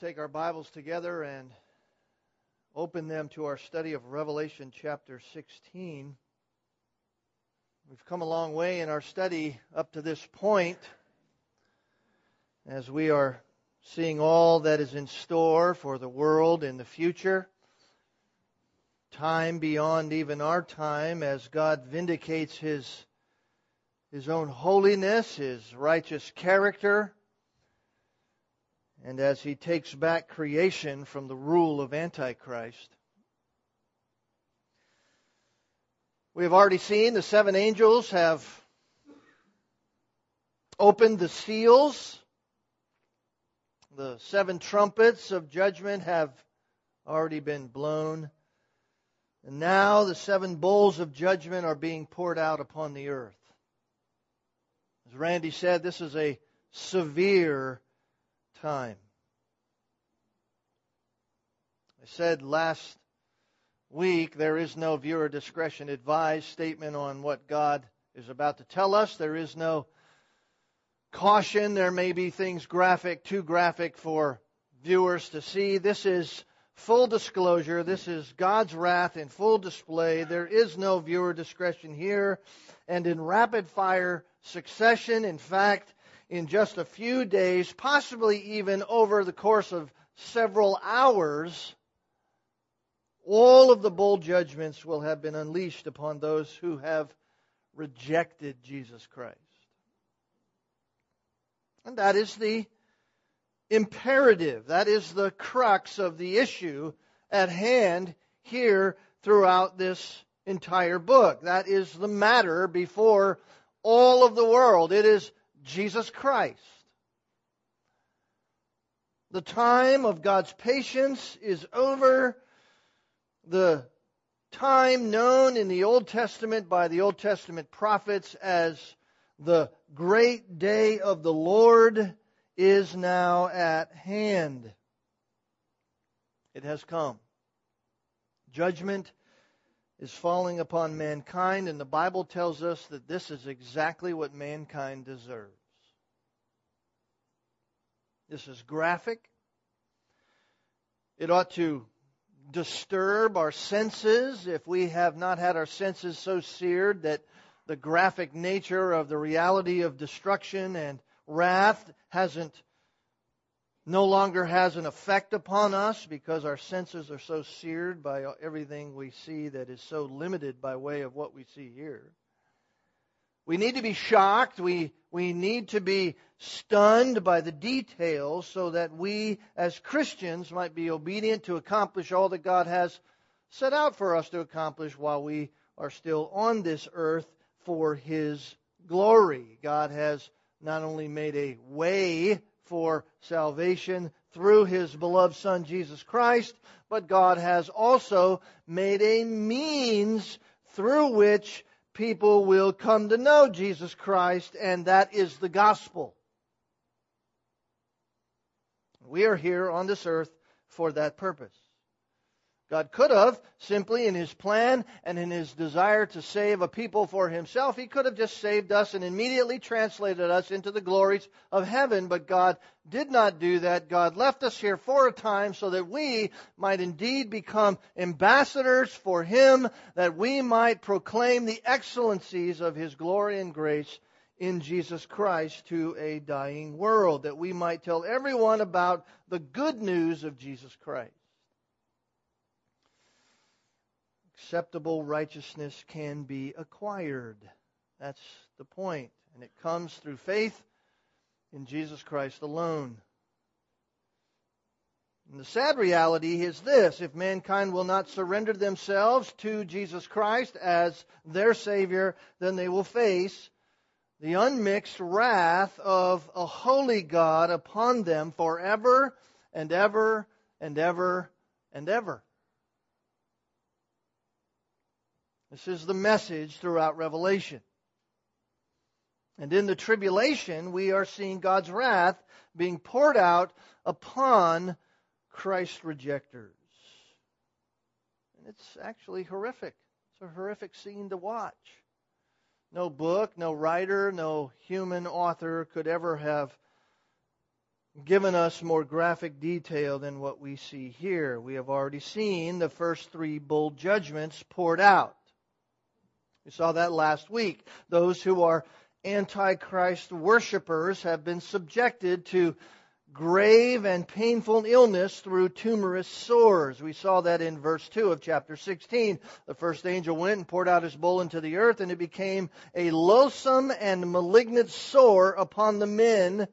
take our Bibles together and open them to our study of Revelation chapter 16. We've come a long way in our study up to this point as we are seeing all that is in store for the world in the future. Time beyond even our time as God vindicates His, His own holiness, His righteous character, and as he takes back creation from the rule of Antichrist. We have already seen the seven angels have opened the seals. The seven trumpets of judgment have already been blown. And now the seven bowls of judgment are being poured out upon the earth. As Randy said, this is a severe time. I said last week there is no viewer discretion advised statement on what God is about to tell us. There is no caution. There may be things graphic, too graphic for viewers to see. This is full disclosure. This is God's wrath in full display. There is no viewer discretion here. And in rapid fire succession, in fact, in just a few days, possibly even over the course of several hours, all of the bowl judgments will have been unleashed upon those who have rejected Jesus Christ. And that is the imperative. That is the crux of the issue at hand here throughout this entire book. That is the matter before all of the world. It is Jesus Christ. The time of God's patience is over. The time known in the Old Testament by the Old Testament prophets as the great day of the Lord is now at hand. It has come. Judgment is falling upon mankind, and the Bible tells us that this is exactly what mankind deserves. This is graphic. It ought to disturb our senses if we have not had our senses so seared that the graphic nature of the reality of destruction and wrath hasn't no longer has an effect upon us because our senses are so seared by everything we see that is so limited by way of what we see here. We need to be shocked. We, we need to be stunned by the details so that we as Christians might be obedient to accomplish all that God has set out for us to accomplish while we are still on this earth for His glory. God has not only made a way for salvation through His beloved Son Jesus Christ, but God has also made a means through which people will come to know Jesus Christ, and that is the gospel. We are here on this earth for that purpose. God could have simply in his plan and in his desire to save a people for himself, he could have just saved us and immediately translated us into the glories of heaven, but God did not do that. God left us here for a time so that we might indeed become ambassadors for him, that we might proclaim the excellencies of his glory and grace in Jesus Christ to a dying world, that we might tell everyone about the good news of Jesus Christ. Acceptable righteousness can be acquired. That's the point. And it comes through faith in Jesus Christ alone. And the sad reality is this if mankind will not surrender themselves to Jesus Christ as their Savior, then they will face the unmixed wrath of a holy God upon them forever and ever and ever and ever. This is the message throughout Revelation. And in the tribulation, we are seeing God's wrath being poured out upon Christ's rejectors. And it's actually horrific. It's a horrific scene to watch. No book, no writer, no human author could ever have given us more graphic detail than what we see here. We have already seen the first three bowl judgments poured out. We saw that last week. Those who are Antichrist worshippers have been subjected to grave and painful illness through tumorous sores. We saw that in verse 2 of chapter 16. The first angel went and poured out his bowl into the earth, and it became a loathsome and malignant sore upon the men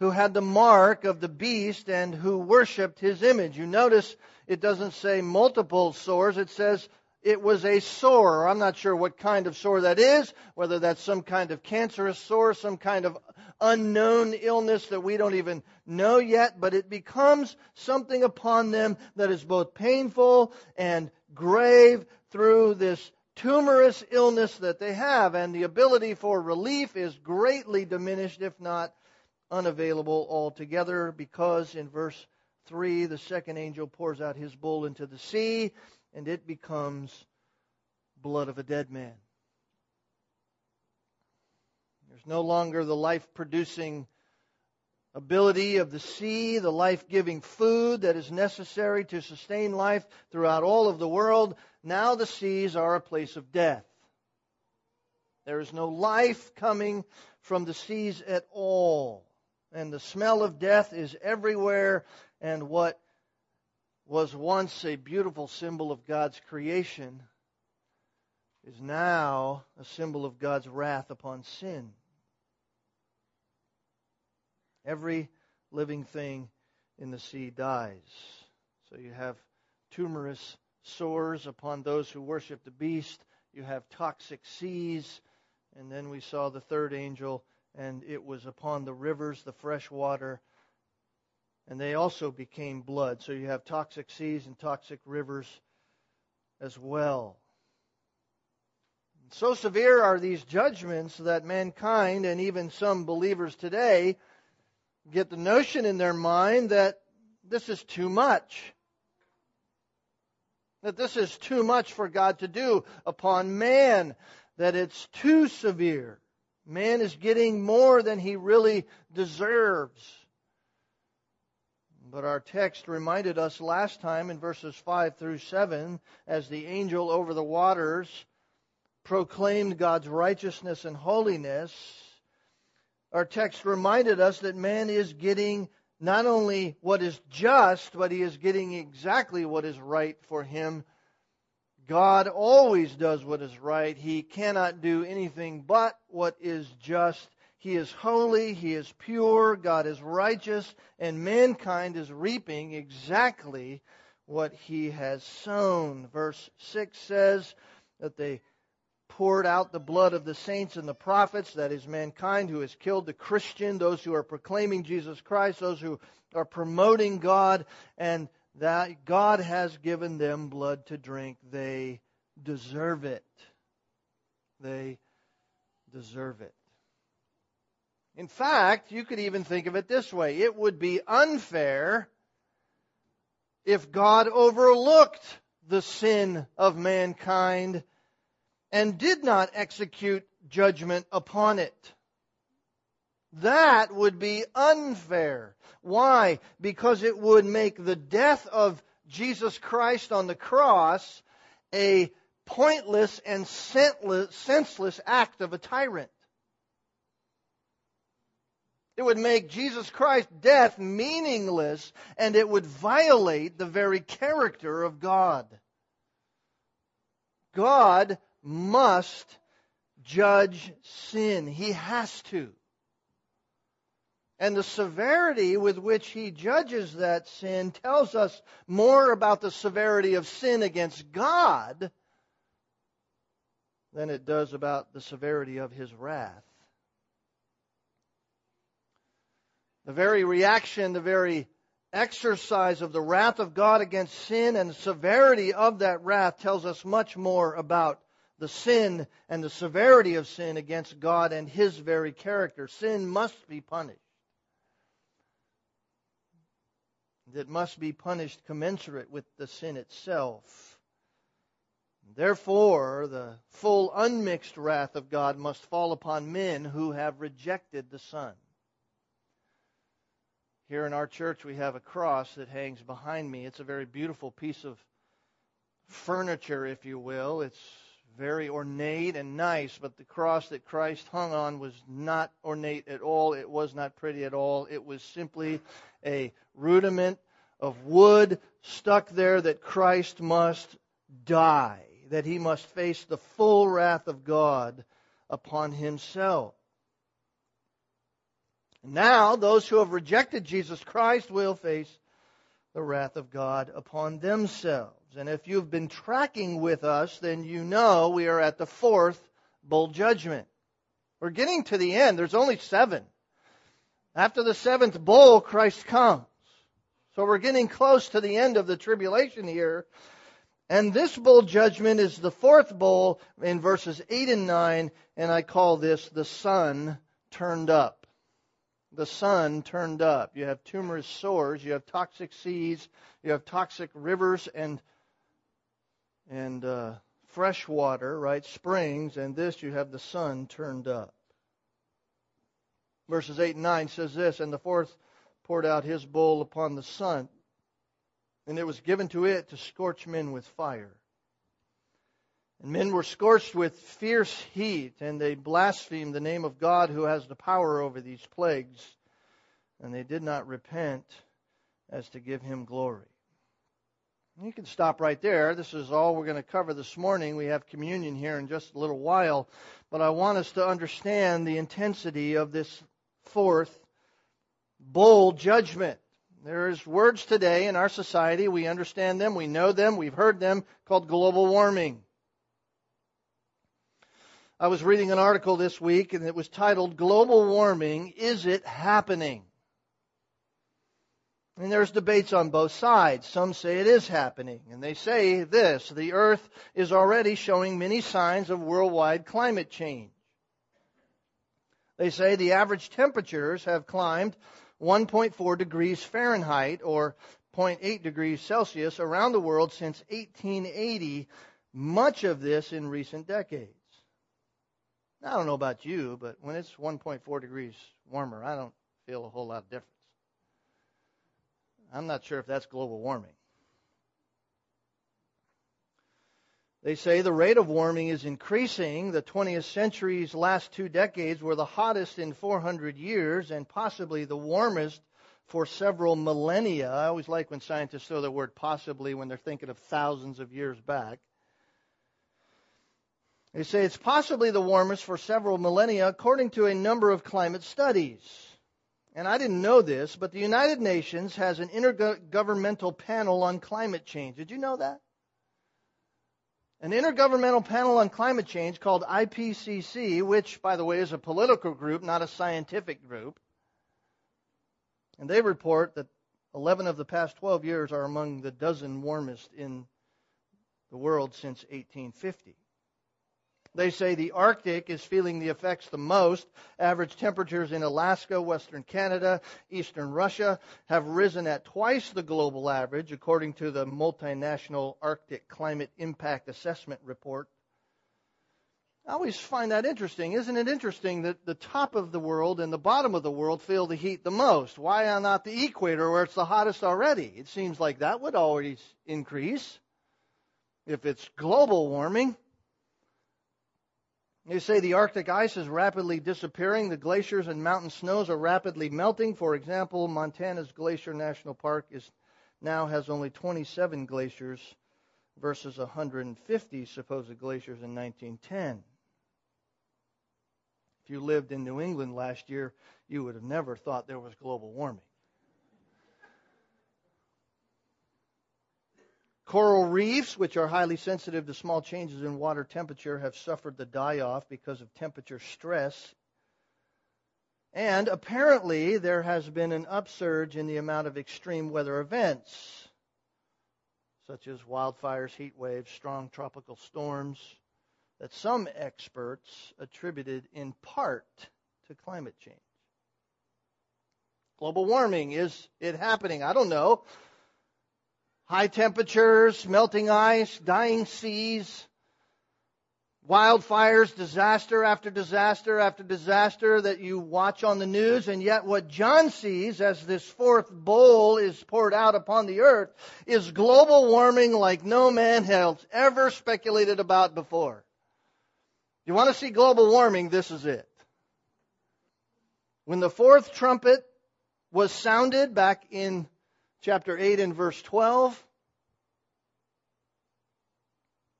who had the mark of the beast and who worshiped his image. You notice it doesn't say multiple sores, it says it was a sore. I'm not sure what kind of sore that is, whether that's some kind of cancerous sore, some kind of unknown illness that we don't even know yet, but it becomes something upon them that is both painful and grave through this tumorous illness that they have, and the ability for relief is greatly diminished, if not unavailable altogether, because in verse 3, the second angel pours out his bowl into the sea, and it becomes blood of a dead man. There's no longer the life producing ability of the sea, the life giving food that is necessary to sustain life throughout all of the world. Now the seas are a place of death. There is no life coming from the seas at all. And the smell of death is everywhere. And what was once a beautiful symbol of God's creation is now a symbol of God's wrath upon sin. Every living thing in the sea dies. So you have tumorous sores upon those who worship the beast. You have toxic seas. And then we saw the third angel, and it was upon the rivers, the fresh water, and they also became blood. So you have toxic seas and toxic rivers as well. So severe are these judgments that mankind and even some believers today get the notion in their mind that this is too much. That this is too much for God to do upon man. That it's too severe. Man is getting more than he really deserves. But our text reminded us last time in verses 5 through 7 as the angel over the waters proclaimed God's righteousness and holiness our text reminded us that man is getting not only what is just, but he is getting exactly what is right for him. God always does what is right. He cannot do anything but what is just. He is holy, he is pure, God is righteous, and mankind is reaping exactly what he has sown. Verse 6 says that they poured out the blood of the saints and the prophets, that is mankind who has killed the Christian, those who are proclaiming Jesus Christ, those who are promoting God, and that God has given them blood to drink. They deserve it. They deserve it. In fact, you could even think of it this way it would be unfair if God overlooked the sin of mankind and did not execute judgment upon it. That would be unfair. Why? Because it would make the death of Jesus Christ on the cross a pointless and senseless act of a tyrant. It would make Jesus Christ's death meaningless and it would violate the very character of God. God must judge sin. He has to. And the severity with which he judges that sin tells us more about the severity of sin against God than it does about the severity of his wrath. The very reaction, the very exercise of the wrath of God against sin and the severity of that wrath tells us much more about the sin and the severity of sin against God and His very character. Sin must be punished. It must be punished commensurate with the sin itself. Therefore, the full unmixed wrath of God must fall upon men who have rejected the Son. Here in our church, we have a cross that hangs behind me. It's a very beautiful piece of furniture, if you will. It's very ornate and nice, but the cross that Christ hung on was not ornate at all. It was not pretty at all. It was simply a rudiment of wood stuck there that Christ must die, that he must face the full wrath of God upon himself. Now, those who have rejected Jesus Christ will face the wrath of God upon themselves. And if you've been tracking with us, then you know we are at the fourth bowl judgment. We're getting to the end. There's only seven. After the seventh bowl, Christ comes. So we're getting close to the end of the tribulation here. And this bowl judgment is the fourth bowl in verses 8 and 9, and I call this the sun turned up. The sun turned up. You have tumorous sores, you have toxic seas, you have toxic rivers and and uh, fresh water, right? Springs, and this you have the sun turned up. Verses 8 and 9 says this, and the fourth poured out his bowl upon the sun, and it was given to it to scorch men with fire. And men were scorched with fierce heat, and they blasphemed the name of God who has the power over these plagues, and they did not repent as to give him glory. You can stop right there. This is all we're going to cover this morning. We have communion here in just a little while. But I want us to understand the intensity of this fourth bowl judgment. There's words today in our society. We understand them. We know them. We've heard them called global warming. I was reading an article this week and it was titled Global Warming Is It Happening? And there's debates on both sides. Some say it is happening. And they say this the earth is already showing many signs of worldwide climate change. They say the average temperatures have climbed 1.4 degrees Fahrenheit or 0.8 degrees Celsius around the world since 1880, much of this in recent decades. I don't know about you, but when it's 1.4 degrees warmer, I don't feel a whole lot of difference. I'm not sure if that's global warming. They say the rate of warming is increasing. The 20th century's last two decades were the hottest in 400 years and possibly the warmest for several millennia. I always like when scientists throw the word possibly when they're thinking of thousands of years back. They say it's possibly the warmest for several millennia according to a number of climate studies and I didn't know this, but the United Nations has an intergovernmental panel on climate change. Did you know that? An intergovernmental panel on climate change called IPCC, which, by the way, is a political group, not a scientific group. And they report that 11 of the past 12 years are among the dozen warmest in the world since 1850. They say the Arctic is feeling the effects the most. Average temperatures in Alaska, western Canada, eastern Russia have risen at twice the global average, according to the multinational Arctic Climate Impact Assessment Report. I always find that interesting. Isn't it interesting that the top of the world and the bottom of the world feel the heat the most? Why not the equator where it's the hottest already? It seems like that would always increase if it's global warming. They say the Arctic ice is rapidly disappearing. The glaciers and mountain snows are rapidly melting. For example, Montana's Glacier National Park is now has only 27 glaciers versus 150 supposed glaciers in 1910. If you lived in New England last year, you would have never thought there was global warming. Coral reefs, which are highly sensitive to small changes in water temperature, have suffered the die off because of temperature stress. And apparently, there has been an upsurge in the amount of extreme weather events, such as wildfires, heat waves, strong tropical storms, that some experts attributed in part to climate change. Global warming, is it happening? I don't know. High temperatures, melting ice, dying seas, wildfires, disaster after disaster after disaster that you watch on the news, and yet what John sees as this fourth bowl is poured out upon the earth is global warming like no man has ever speculated about before. You want to see global warming, this is it. When the fourth trumpet was sounded back in chapter 8 and verse 12,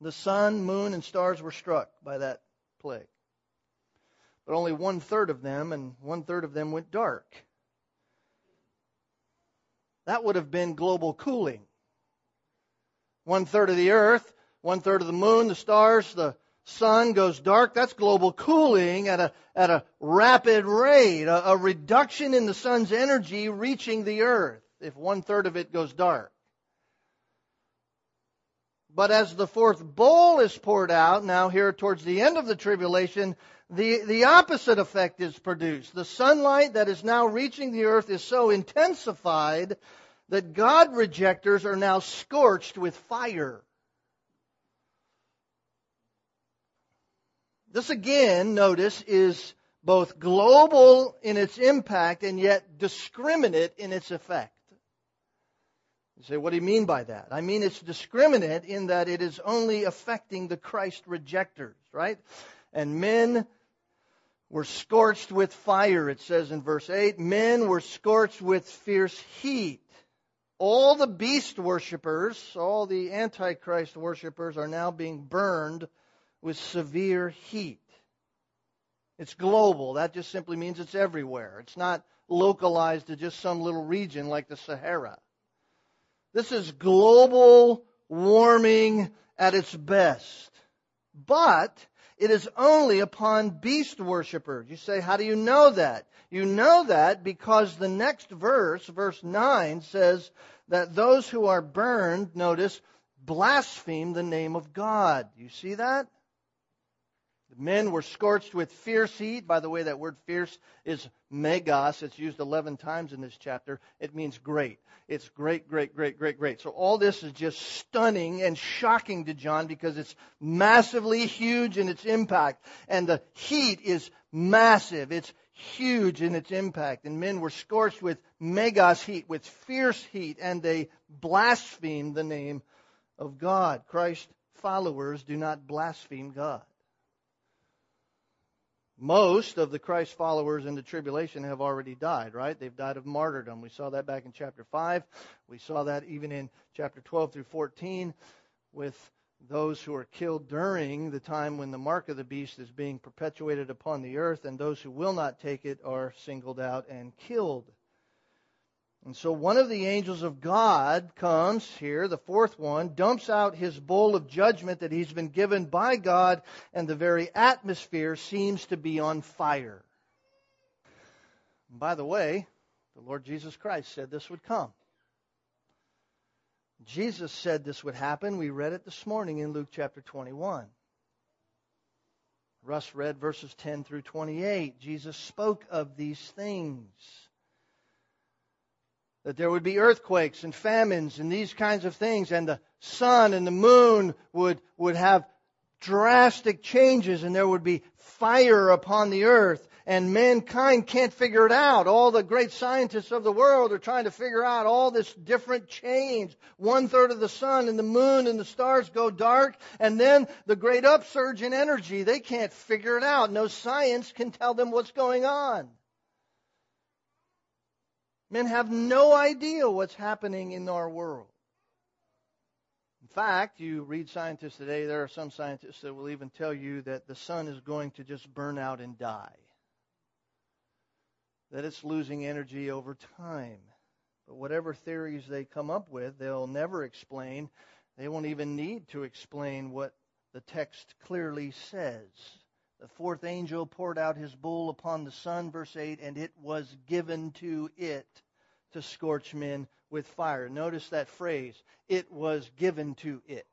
the sun, moon, and stars were struck by that plague. But only one third of them, and one third of them went dark. That would have been global cooling. One third of the earth, one third of the moon, the stars, the sun goes dark. That's global cooling at a, at a rapid rate, a, a reduction in the sun's energy reaching the earth if one third of it goes dark. But as the fourth bowl is poured out, now here towards the end of the tribulation, the, the opposite effect is produced. The sunlight that is now reaching the earth is so intensified that God rejectors are now scorched with fire. This again, notice, is both global in its impact and yet discriminate in its effect. You say, what do you mean by that? I mean it's discriminate in that it is only affecting the Christ rejectors, right? And men were scorched with fire, it says in verse 8. Men were scorched with fierce heat. All the beast worshippers, all the Antichrist worshippers are now being burned with severe heat. It's global. That just simply means it's everywhere. It's not localized to just some little region like the Sahara. This is global warming at its best. But it is only upon beast worshippers. You say, how do you know that? You know that because the next verse, verse 9, says that those who are burned, notice, blaspheme the name of God. You see that? The men were scorched with fierce heat. By the way, that word fierce is megas. It's used 11 times in this chapter. It means great. It's great, great, great, great, great. So all this is just stunning and shocking to John because it's massively huge in its impact. And the heat is massive. It's huge in its impact. And men were scorched with megas heat, with fierce heat, and they blasphemed the name of God. Christ followers do not blaspheme God. Most of the Christ followers in the tribulation have already died, right? They've died of martyrdom. We saw that back in chapter 5. We saw that even in chapter 12 through 14 with those who are killed during the time when the mark of the beast is being perpetuated upon the earth, and those who will not take it are singled out and killed. And so one of the angels of God comes here, the fourth one, dumps out his bowl of judgment that he's been given by God, and the very atmosphere seems to be on fire. And by the way, the Lord Jesus Christ said this would come. Jesus said this would happen. We read it this morning in Luke chapter 21. Russ read verses 10 through 28. Jesus spoke of these things that there would be earthquakes and famines and these kinds of things, and the sun and the moon would, would have drastic changes, and there would be fire upon the earth, and mankind can't figure it out. All the great scientists of the world are trying to figure out all this different change. One third of the sun and the moon and the stars go dark, and then the great upsurge in energy. They can't figure it out. No science can tell them what's going on. Men have no idea what's happening in our world. In fact, you read scientists today, there are some scientists that will even tell you that the sun is going to just burn out and die. That it's losing energy over time. But whatever theories they come up with, they'll never explain. They won't even need to explain what the text clearly says. The fourth angel poured out his bowl upon the sun, verse 8, and it was given to it to scorch men with fire. Notice that phrase, it was given to it.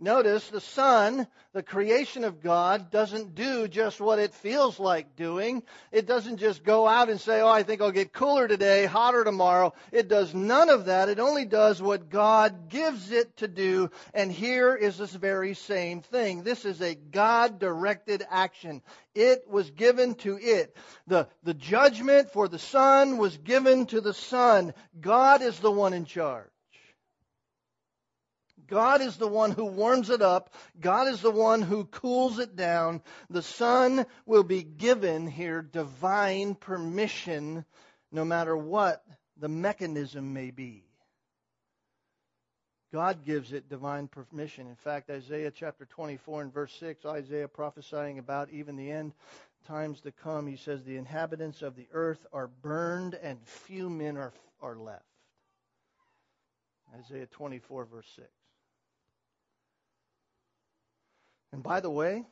Notice the sun, the creation of God, doesn't do just what it feels like doing. It doesn't just go out and say, oh, I think I'll get cooler today, hotter tomorrow. It does none of that. It only does what God gives it to do. And here is this very same thing. This is a God directed action. It was given to it. The, the judgment for the sun was given to the sun. God is the one in charge. God is the one who warms it up. God is the one who cools it down. The sun will be given here divine permission no matter what the mechanism may be. God gives it divine permission. In fact, Isaiah chapter 24 and verse 6, Isaiah prophesying about even the end times to come, he says, The inhabitants of the earth are burned and few men are, are left. Isaiah 24, verse 6. And by the way,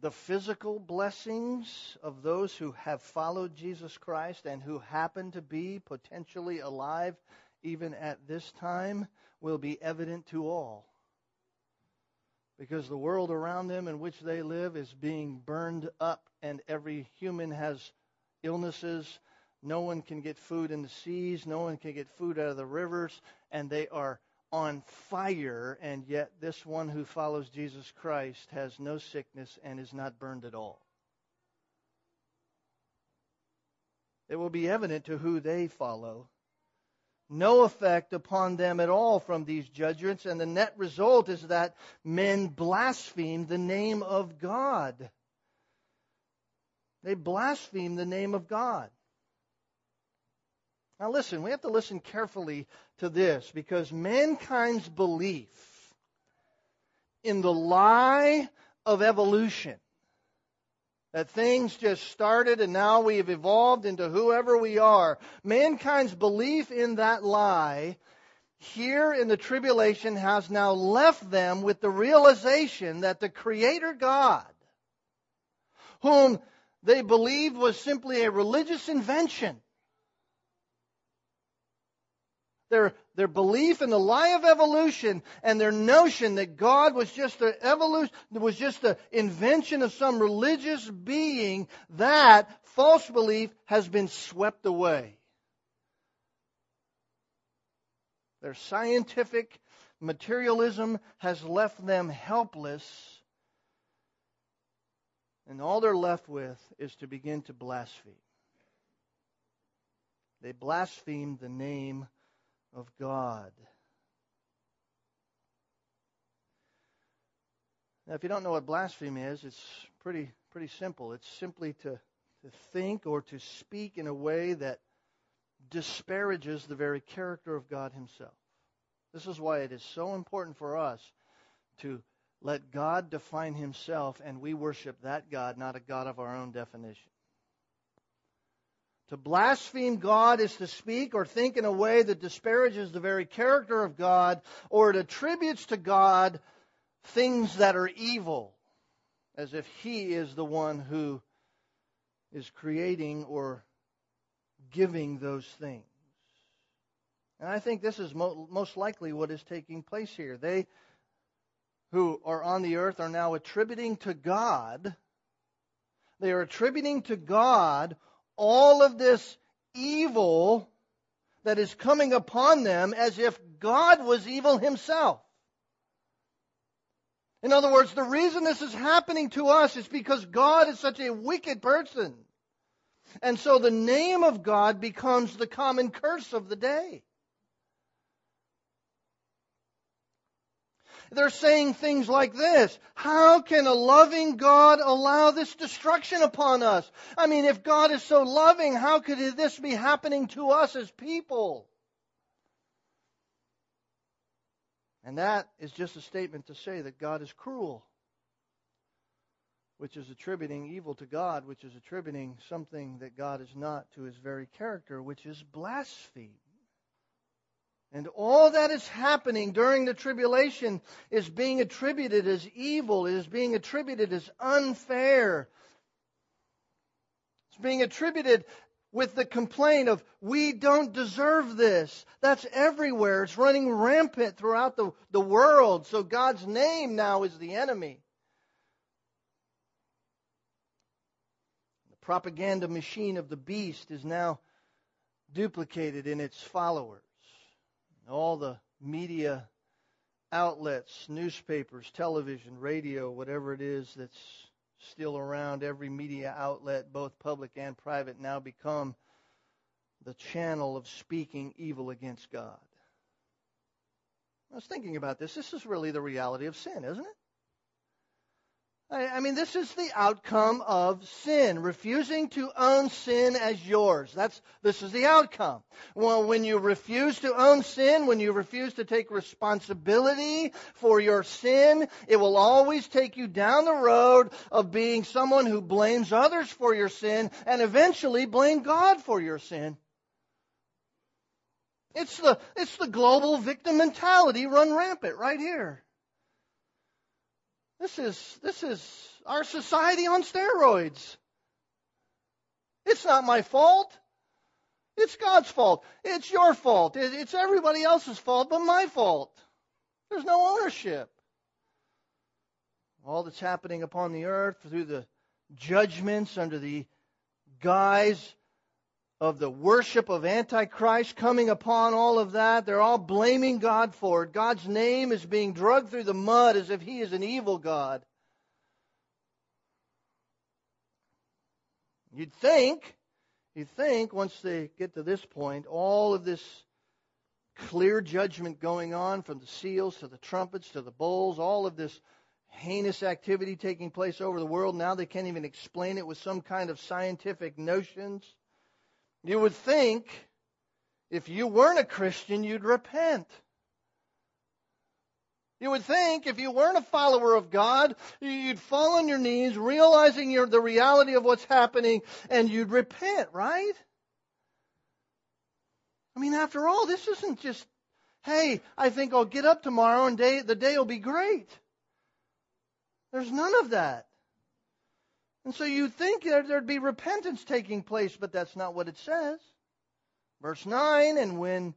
the physical blessings of those who have followed Jesus Christ and who happen to be potentially alive even at this time will be evident to all. Because the world around them in which they live is being burned up, and every human has illnesses. No one can get food in the seas, no one can get food out of the rivers, and they are on fire, and yet this one who follows Jesus Christ has no sickness and is not burned at all. It will be evident to who they follow. No effect upon them at all from these judgments, and the net result is that men blaspheme the name of God. They blaspheme the name of God. Now, listen, we have to listen carefully to this because mankind's belief in the lie of evolution, that things just started and now we have evolved into whoever we are, mankind's belief in that lie here in the tribulation has now left them with the realization that the Creator God, whom they believed was simply a religious invention, their, their belief in the lie of evolution and their notion that God was just an evolution, was just an invention of some religious being, that false belief has been swept away. Their scientific materialism has left them helpless, and all they're left with is to begin to blaspheme. They blaspheme the name of God. Now, if you don't know what blasphemy is, it's pretty pretty simple. It's simply to, to think or to speak in a way that disparages the very character of God Himself. This is why it is so important for us to let God define Himself and we worship that God, not a God of our own definition. To blaspheme God is to speak or think in a way that disparages the very character of God or it attributes to God things that are evil, as if He is the one who is creating or giving those things. And I think this is mo- most likely what is taking place here. They who are on the earth are now attributing to God, they are attributing to God all of this evil that is coming upon them as if God was evil himself. In other words, the reason this is happening to us is because God is such a wicked person. And so the name of God becomes the common curse of the day. They're saying things like this. How can a loving God allow this destruction upon us? I mean, if God is so loving, how could this be happening to us as people? And that is just a statement to say that God is cruel, which is attributing evil to God, which is attributing something that God is not to his very character, which is blasphemy. And all that is happening during the tribulation is being attributed as evil, it is being attributed as unfair. It's being attributed with the complaint of, we don't deserve this. That's everywhere. It's running rampant throughout the, the world. So God's name now is the enemy. The propaganda machine of the beast is now duplicated in its followers. All the media outlets, newspapers, television, radio, whatever it is that's still around, every media outlet, both public and private, now become the channel of speaking evil against God. I was thinking about this. This is really the reality of sin, isn't it? I mean, this is the outcome of sin, refusing to own sin as yours. That's, this is the outcome. Well, when you refuse to own sin, when you refuse to take responsibility for your sin, it will always take you down the road of being someone who blames others for your sin and eventually blame God for your sin. It's the, it's the global victim mentality run rampant right here. This is, this is our society on steroids. It's not my fault. It's God's fault. It's your fault. It's everybody else's fault but my fault. There's no ownership. All that's happening upon the earth through the judgments under the guise of the worship of Antichrist coming upon all of that. They're all blaming God for it. God's name is being dragged through the mud as if he is an evil God. You'd think, you'd think once they get to this point, all of this clear judgment going on from the seals to the trumpets to the bowls, all of this heinous activity taking place over the world. Now they can't even explain it with some kind of scientific notions. You would think if you weren't a Christian, you'd repent. You would think if you weren't a follower of God, you'd fall on your knees, realizing you're the reality of what's happening, and you'd repent, right? I mean, after all, this isn't just, hey, I think I'll get up tomorrow and day, the day will be great. There's none of that. And so you think there'd be repentance taking place, but that's not what it says. Verse 9, and when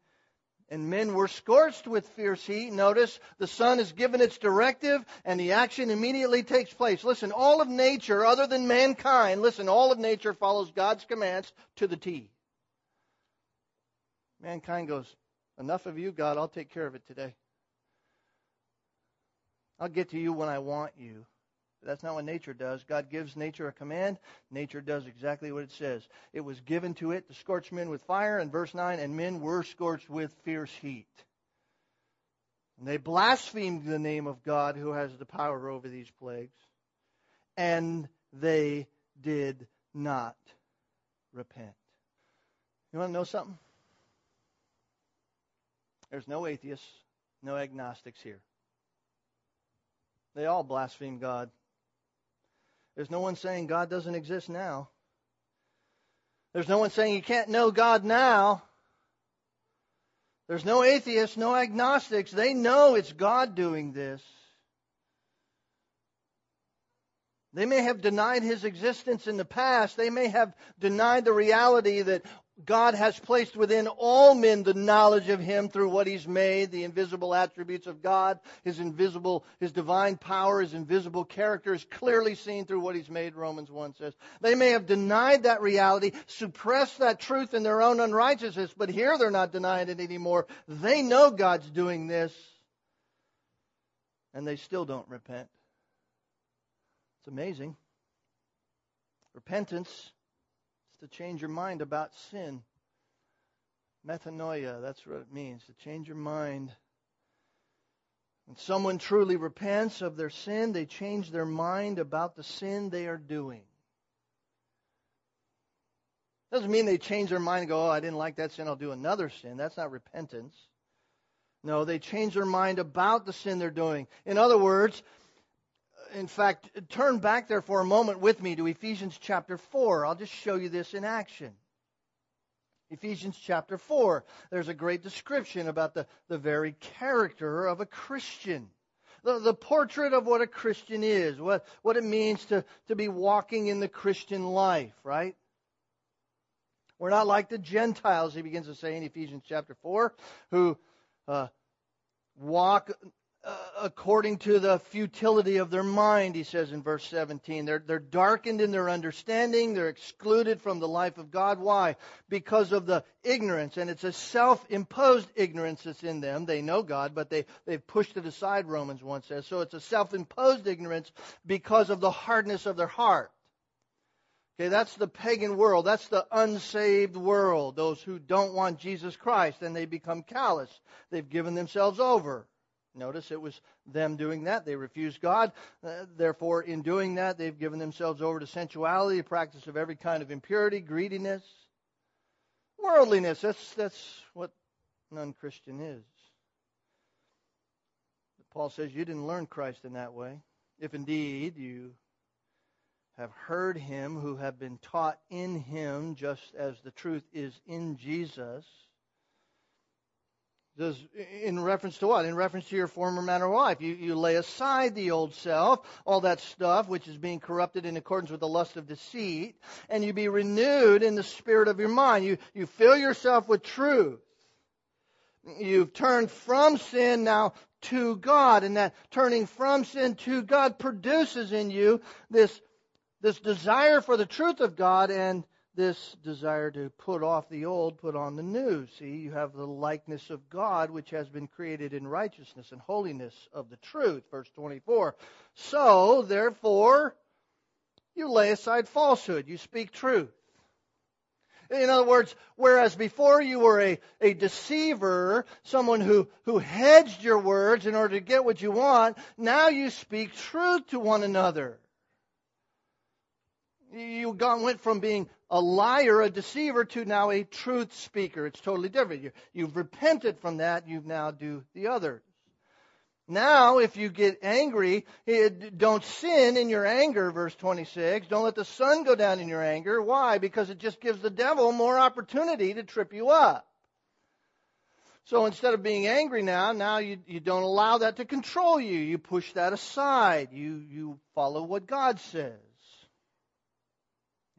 and men were scorched with fierce heat. Notice the sun is given its directive and the action immediately takes place. Listen, all of nature, other than mankind, listen, all of nature follows God's commands to the T. Mankind goes, Enough of you, God, I'll take care of it today. I'll get to you when I want you. That's not what nature does. God gives nature a command. Nature does exactly what it says. It was given to it to scorch men with fire, in verse 9, and men were scorched with fierce heat. And they blasphemed the name of God who has the power over these plagues. And they did not repent. You want to know something? There's no atheists, no agnostics here. They all blaspheme God. There's no one saying God doesn't exist now. There's no one saying you can't know God now. There's no atheists, no agnostics. They know it's God doing this. They may have denied his existence in the past. They may have denied the reality that God has placed within all men the knowledge of Him through what He's made, the invisible attributes of God, His invisible, His divine power, His invisible character is clearly seen through what He's made, Romans 1 says. They may have denied that reality, suppressed that truth in their own unrighteousness, but here they're not denying it anymore. They know God's doing this, and they still don't repent. It's amazing. Repentance to change your mind about sin. Metanoia, that's what it means, to change your mind. When someone truly repents of their sin, they change their mind about the sin they are doing. Doesn't mean they change their mind and go, oh, I didn't like that sin, I'll do another sin. That's not repentance. No, they change their mind about the sin they're doing. In other words, in fact, turn back there for a moment with me to Ephesians chapter 4. I'll just show you this in action. Ephesians chapter 4. There's a great description about the, the very character of a Christian. The, the portrait of what a Christian is, what, what it means to, to be walking in the Christian life, right? We're not like the Gentiles, he begins to say in Ephesians chapter 4, who uh, walk Uh, according to the futility of their mind, he says in verse 17. They're, they're darkened in their understanding. They're excluded from the life of God. Why? Because of the ignorance. And it's a self imposed ignorance that's in them. They know God, but they, they've pushed it aside, Romans 1 says. So it's a self imposed ignorance because of the hardness of their heart. Okay, that's the pagan world. That's the unsaved world. Those who don't want Jesus Christ and they become callous. They've given themselves over. Notice it was them doing that. They refused God. Uh, therefore, in doing that, they've given themselves over to sensuality, a practice of every kind of impurity, greediness, worldliness. That's, that's what non Christian is. Paul says you didn't learn Christ in that way. If indeed you have heard him, who have been taught in him, just as the truth is in Jesus does, in reference to what? In reference to your former manner of life. You, you lay aside the old self, all that stuff which is being corrupted in accordance with the lust of deceit, and you be renewed in the spirit of your mind. You, you fill yourself with truth. You've turned from sin now to God, and that turning from sin to God produces in you this, this desire for the truth of God and this desire to put off the old, put on the new. See, you have the likeness of God, which has been created in righteousness and holiness of the truth. Verse 24. So, therefore, you lay aside falsehood. You speak truth. In other words, whereas before you were a, a deceiver, someone who, who hedged your words in order to get what you want, now you speak truth to one another. You went from being a liar, a deceiver, to now a truth speaker. It's totally different. You, have repented from that. You now do the others. Now, if you get angry, eh, don't sin in your anger, verse 26. Don't let the sun go down in your anger. Why? Because it just gives the devil more opportunity to trip you up. So instead of being angry now, now you, you don't allow that to control you. You push that aside. You, you follow what God says.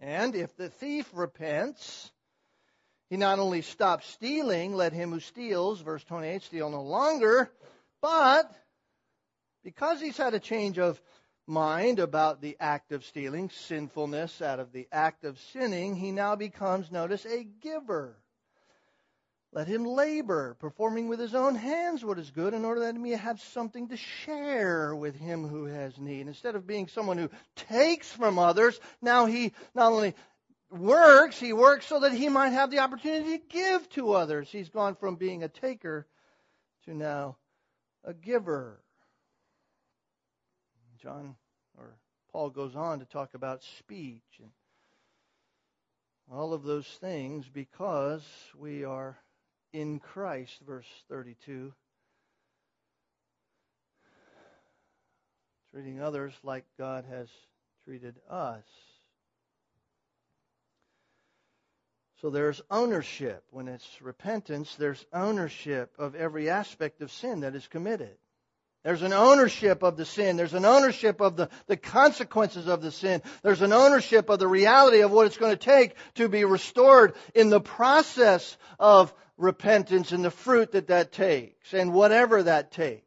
And if the thief repents, he not only stops stealing, let him who steals, verse 28, steal no longer, but because he's had a change of mind about the act of stealing, sinfulness out of the act of sinning, he now becomes, notice, a giver. Let him labor, performing with his own hands what is good, in order that he may have something to share with him who has need. Instead of being someone who takes from others, now he not only works, he works so that he might have the opportunity to give to others. He's gone from being a taker to now a giver. John or Paul goes on to talk about speech and all of those things because we are in Christ, verse 32. Treating others like God has treated us. So there's ownership. When it's repentance, there's ownership of every aspect of sin that is committed. There's an ownership of the sin. There's an ownership of the, the consequences of the sin. There's an ownership of the reality of what it's going to take to be restored in the process of repentance and the fruit that that takes and whatever that takes.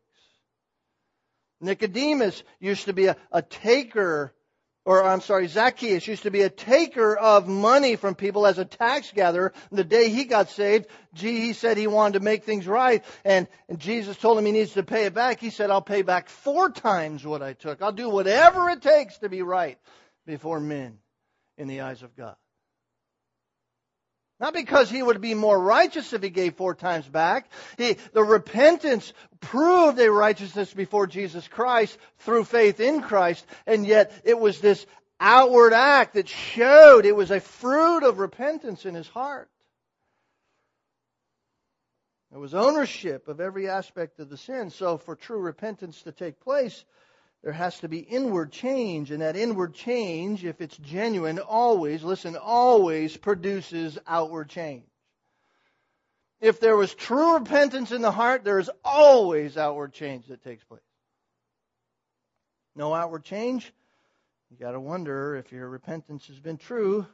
Nicodemus used to be a, a taker, or I'm sorry, Zacchaeus used to be a taker of money from people as a tax gatherer. The day he got saved, gee, he said he wanted to make things right, and, and Jesus told him he needs to pay it back. He said, I'll pay back four times what I took. I'll do whatever it takes to be right before men in the eyes of God. Not because he would be more righteous if he gave four times back. He, the repentance proved a righteousness before Jesus Christ through faith in Christ, and yet it was this outward act that showed it was a fruit of repentance in his heart. There was ownership of every aspect of the sin. So for true repentance to take place, there has to be inward change, and that inward change, if it's genuine, always, listen, always produces outward change. If there was true repentance in the heart, there is always outward change that takes place. No outward change, you got to wonder if your repentance has been true.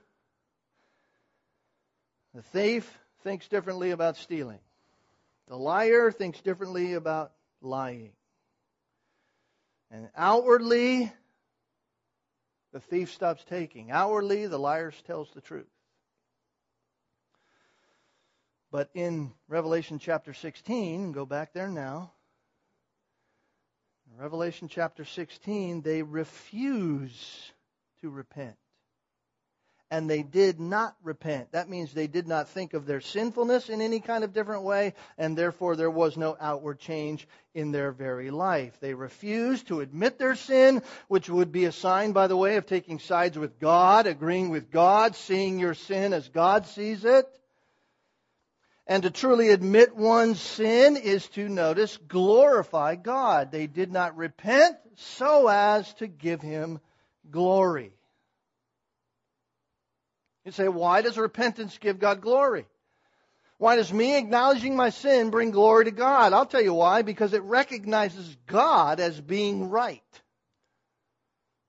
The thief thinks differently about stealing. The liar thinks differently about lying. And outwardly, the thief stops taking. Outwardly, the liar tells the truth. But in Revelation chapter 16, go back there now. In Revelation chapter 16, they refuse to repent. And they did not repent. That means they did not think of their sinfulness in any kind of different way, and therefore there was no outward change in their very life. They refused to admit their sin, which would be a sign, by the way, of taking sides with God, agreeing with God, seeing your sin as God sees it. And to truly admit one's sin is to notice glorify God. They did not repent so as to give him glory. You say, why does repentance give God glory? Why does me acknowledging my sin bring glory to God? I'll tell you why. Because it recognizes God as being right.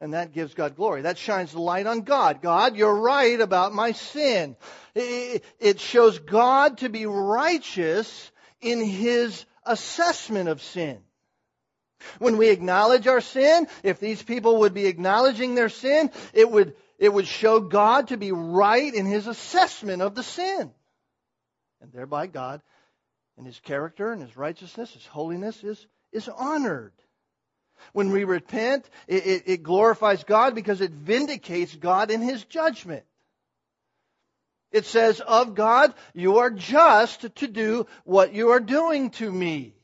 And that gives God glory. That shines the light on God. God, you're right about my sin. It shows God to be righteous in his assessment of sin. When we acknowledge our sin, if these people would be acknowledging their sin, it would, it would show God to be right in his assessment of the sin. And thereby God and his character and his righteousness, his holiness is, is honored. When we repent, it, it, it glorifies God because it vindicates God in His judgment. It says of God, you are just to do what you are doing to me.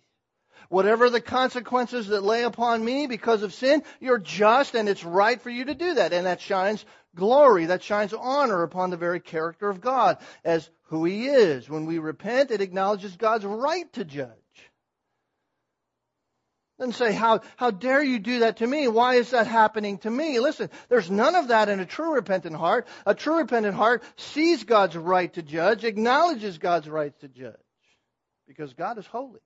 Whatever the consequences that lay upon me because of sin, you're just and it's right for you to do that. And that shines glory, that shines honor upon the very character of God as who He is. When we repent, it acknowledges God's right to judge. And say, how, how dare you do that to me? Why is that happening to me? Listen, there's none of that in a true repentant heart. A true repentant heart sees God's right to judge, acknowledges God's right to judge. Because God is holy.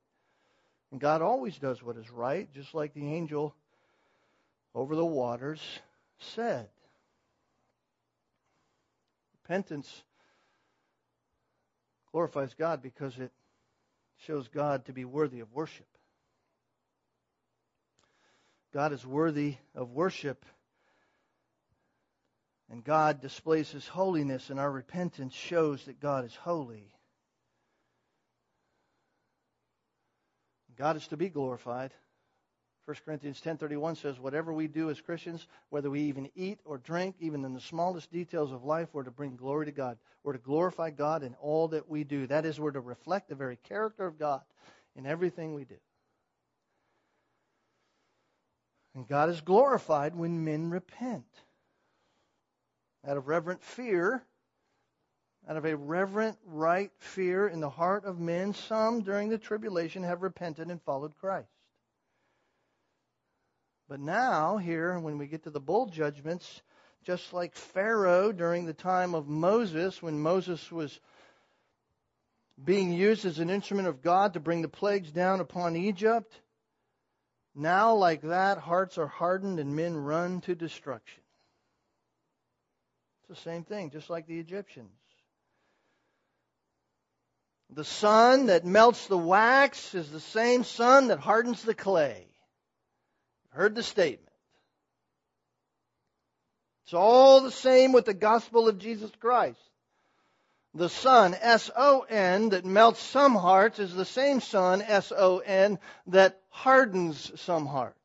And God always does what is right, just like the angel over the waters said. Repentance glorifies God because it shows God to be worthy of worship. God is worthy of worship. And God displays His holiness, and our repentance shows that God is holy. God is to be glorified. 1 Corinthians 10:31 says whatever we do as Christians, whether we even eat or drink, even in the smallest details of life, we're to bring glory to God. We're to glorify God in all that we do. That is we're to reflect the very character of God in everything we do. And God is glorified when men repent. Out of reverent fear, out of a reverent, right fear in the heart of men, some during the tribulation have repented and followed Christ. But now, here, when we get to the bowl judgments, just like Pharaoh during the time of Moses, when Moses was being used as an instrument of God to bring the plagues down upon Egypt, now, like that, hearts are hardened and men run to destruction. It's the same thing, just like the Egyptians. The sun that melts the wax is the same sun that hardens the clay. Heard the statement. It's all the same with the gospel of Jesus Christ. The sun, S-O-N, that melts some hearts is the same sun, S-O-N, that hardens some hearts.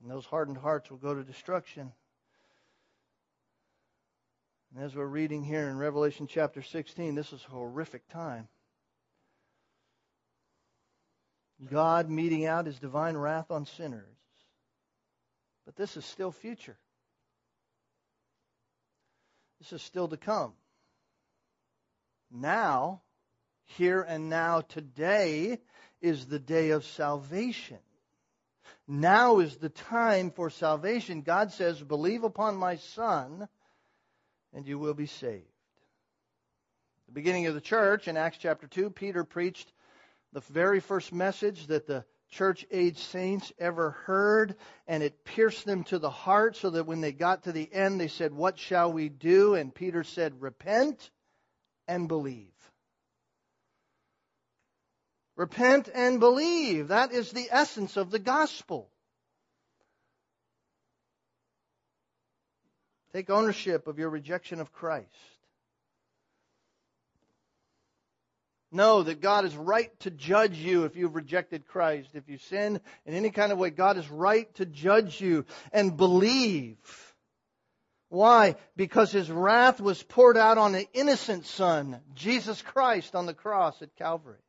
And those hardened hearts will go to destruction. And as we're reading here in Revelation chapter 16, this is a horrific time. God meting out his divine wrath on sinners. But this is still future. This is still to come. Now, here and now, today is the day of salvation. Now is the time for salvation. God says, Believe upon my Son, and you will be saved. The beginning of the church in Acts chapter 2, Peter preached the very first message that the church age saints ever heard, and it pierced them to the heart so that when they got to the end, they said, What shall we do? And Peter said, Repent and believe. Repent and believe. That is the essence of the gospel. Take ownership of your rejection of Christ. Know that God is right to judge you if you've rejected Christ. If you sin in any kind of way, God is right to judge you and believe. Why? Because his wrath was poured out on the innocent son, Jesus Christ, on the cross at Calvary.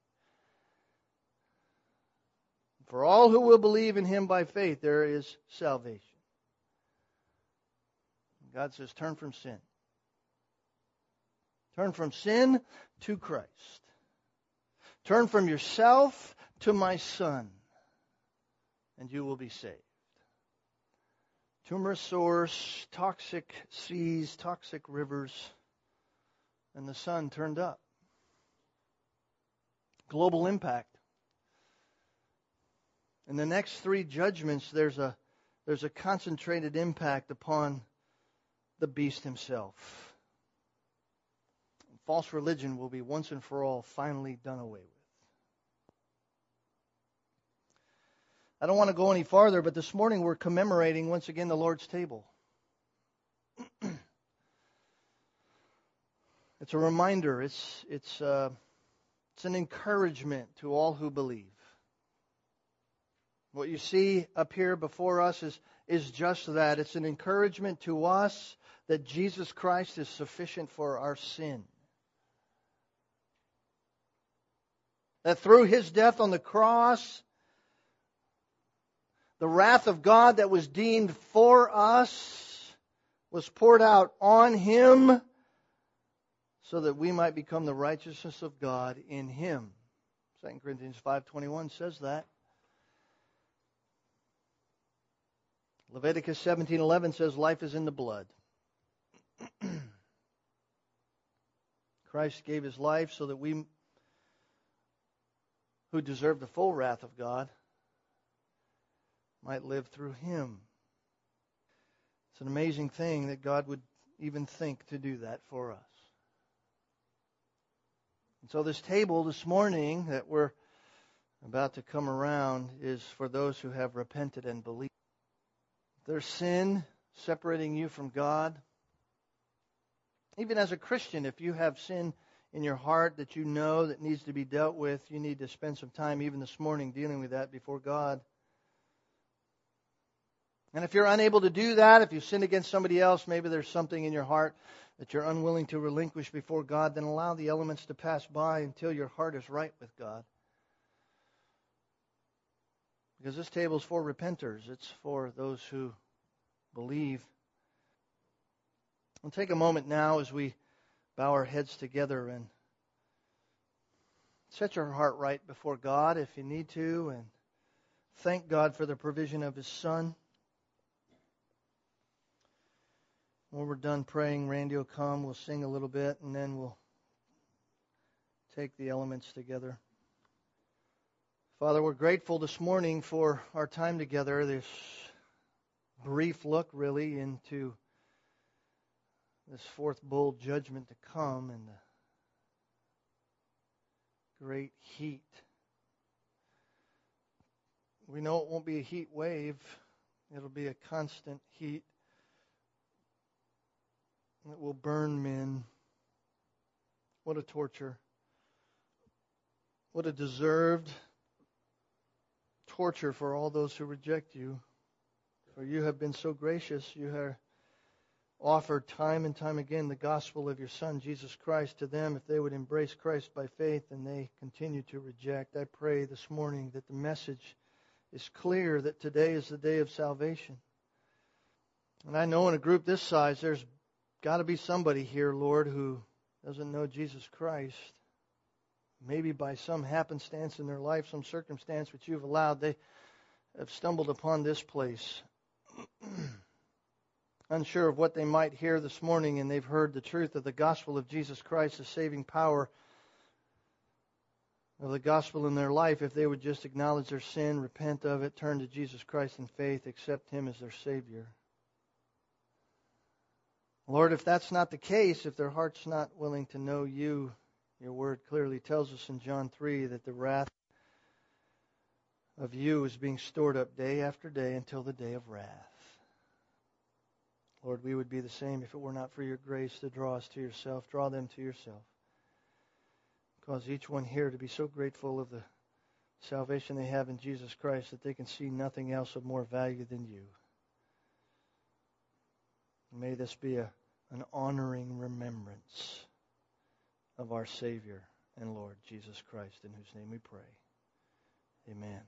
For all who will believe in him by faith, there is salvation. God says, turn from sin. Turn from sin to Christ. Turn from yourself to my Son, and you will be saved. Tumor source, toxic seas, toxic rivers, and the sun turned up. Global impact. In the next three judgments, there's a, there's a concentrated impact upon the beast himself. False religion will be once and for all finally done away with. I don't want to go any farther, but this morning we're commemorating once again the Lord's table. it's a reminder, it's, it's, uh, it's an encouragement to all who believe. What you see up here before us is, is just that. It's an encouragement to us that Jesus Christ is sufficient for our sin. That through his death on the cross, the wrath of God that was deemed for us was poured out on him so that we might become the righteousness of God in him. 2 Corinthians 5:21 says that. Leviticus 17:11 says life is in the blood. Christ gave his life so that we who deserve the full wrath of God might live through him. It's an amazing thing that God would even think to do that for us. And so, this table this morning that we're about to come around is for those who have repented and believed. There's sin separating you from God. Even as a Christian, if you have sin in your heart that you know that needs to be dealt with, you need to spend some time, even this morning, dealing with that before God. And if you're unable to do that, if you sin against somebody else, maybe there's something in your heart that you're unwilling to relinquish before God, then allow the elements to pass by until your heart is right with God. Because this table is for repenters, it's for those who believe. We'll take a moment now as we bow our heads together and set your heart right before God if you need to, and thank God for the provision of His Son. When we're done praying, Randy will come. We'll sing a little bit, and then we'll take the elements together. Father, we're grateful this morning for our time together, this brief look, really, into this fourth bowl judgment to come and the great heat. We know it won't be a heat wave, it'll be a constant heat that will burn men. What a torture. What a deserved torture for all those who reject you. For you have been so gracious. You have offered time and time again the gospel of your Son, Jesus Christ, to them if they would embrace Christ by faith and they continue to reject. I pray this morning that the message is clear that today is the day of salvation. And I know in a group this size, there's got to be somebody here, Lord, who doesn't know Jesus Christ. Maybe by some happenstance in their life, some circumstance which you've allowed, they have stumbled upon this place. Unsure of what they might hear this morning, and they've heard the truth of the gospel of Jesus Christ, the saving power of the gospel in their life if they would just acknowledge their sin, repent of it, turn to Jesus Christ in faith, accept Him as their Savior. Lord, if that's not the case, if their heart's not willing to know you, your word clearly tells us in John 3 that the wrath of you is being stored up day after day until the day of wrath. Lord, we would be the same if it were not for your grace to draw us to yourself. Draw them to yourself. Cause each one here to be so grateful of the salvation they have in Jesus Christ that they can see nothing else of more value than you. May this be a, an honoring remembrance of our Savior and Lord Jesus Christ, in whose name we pray. Amen.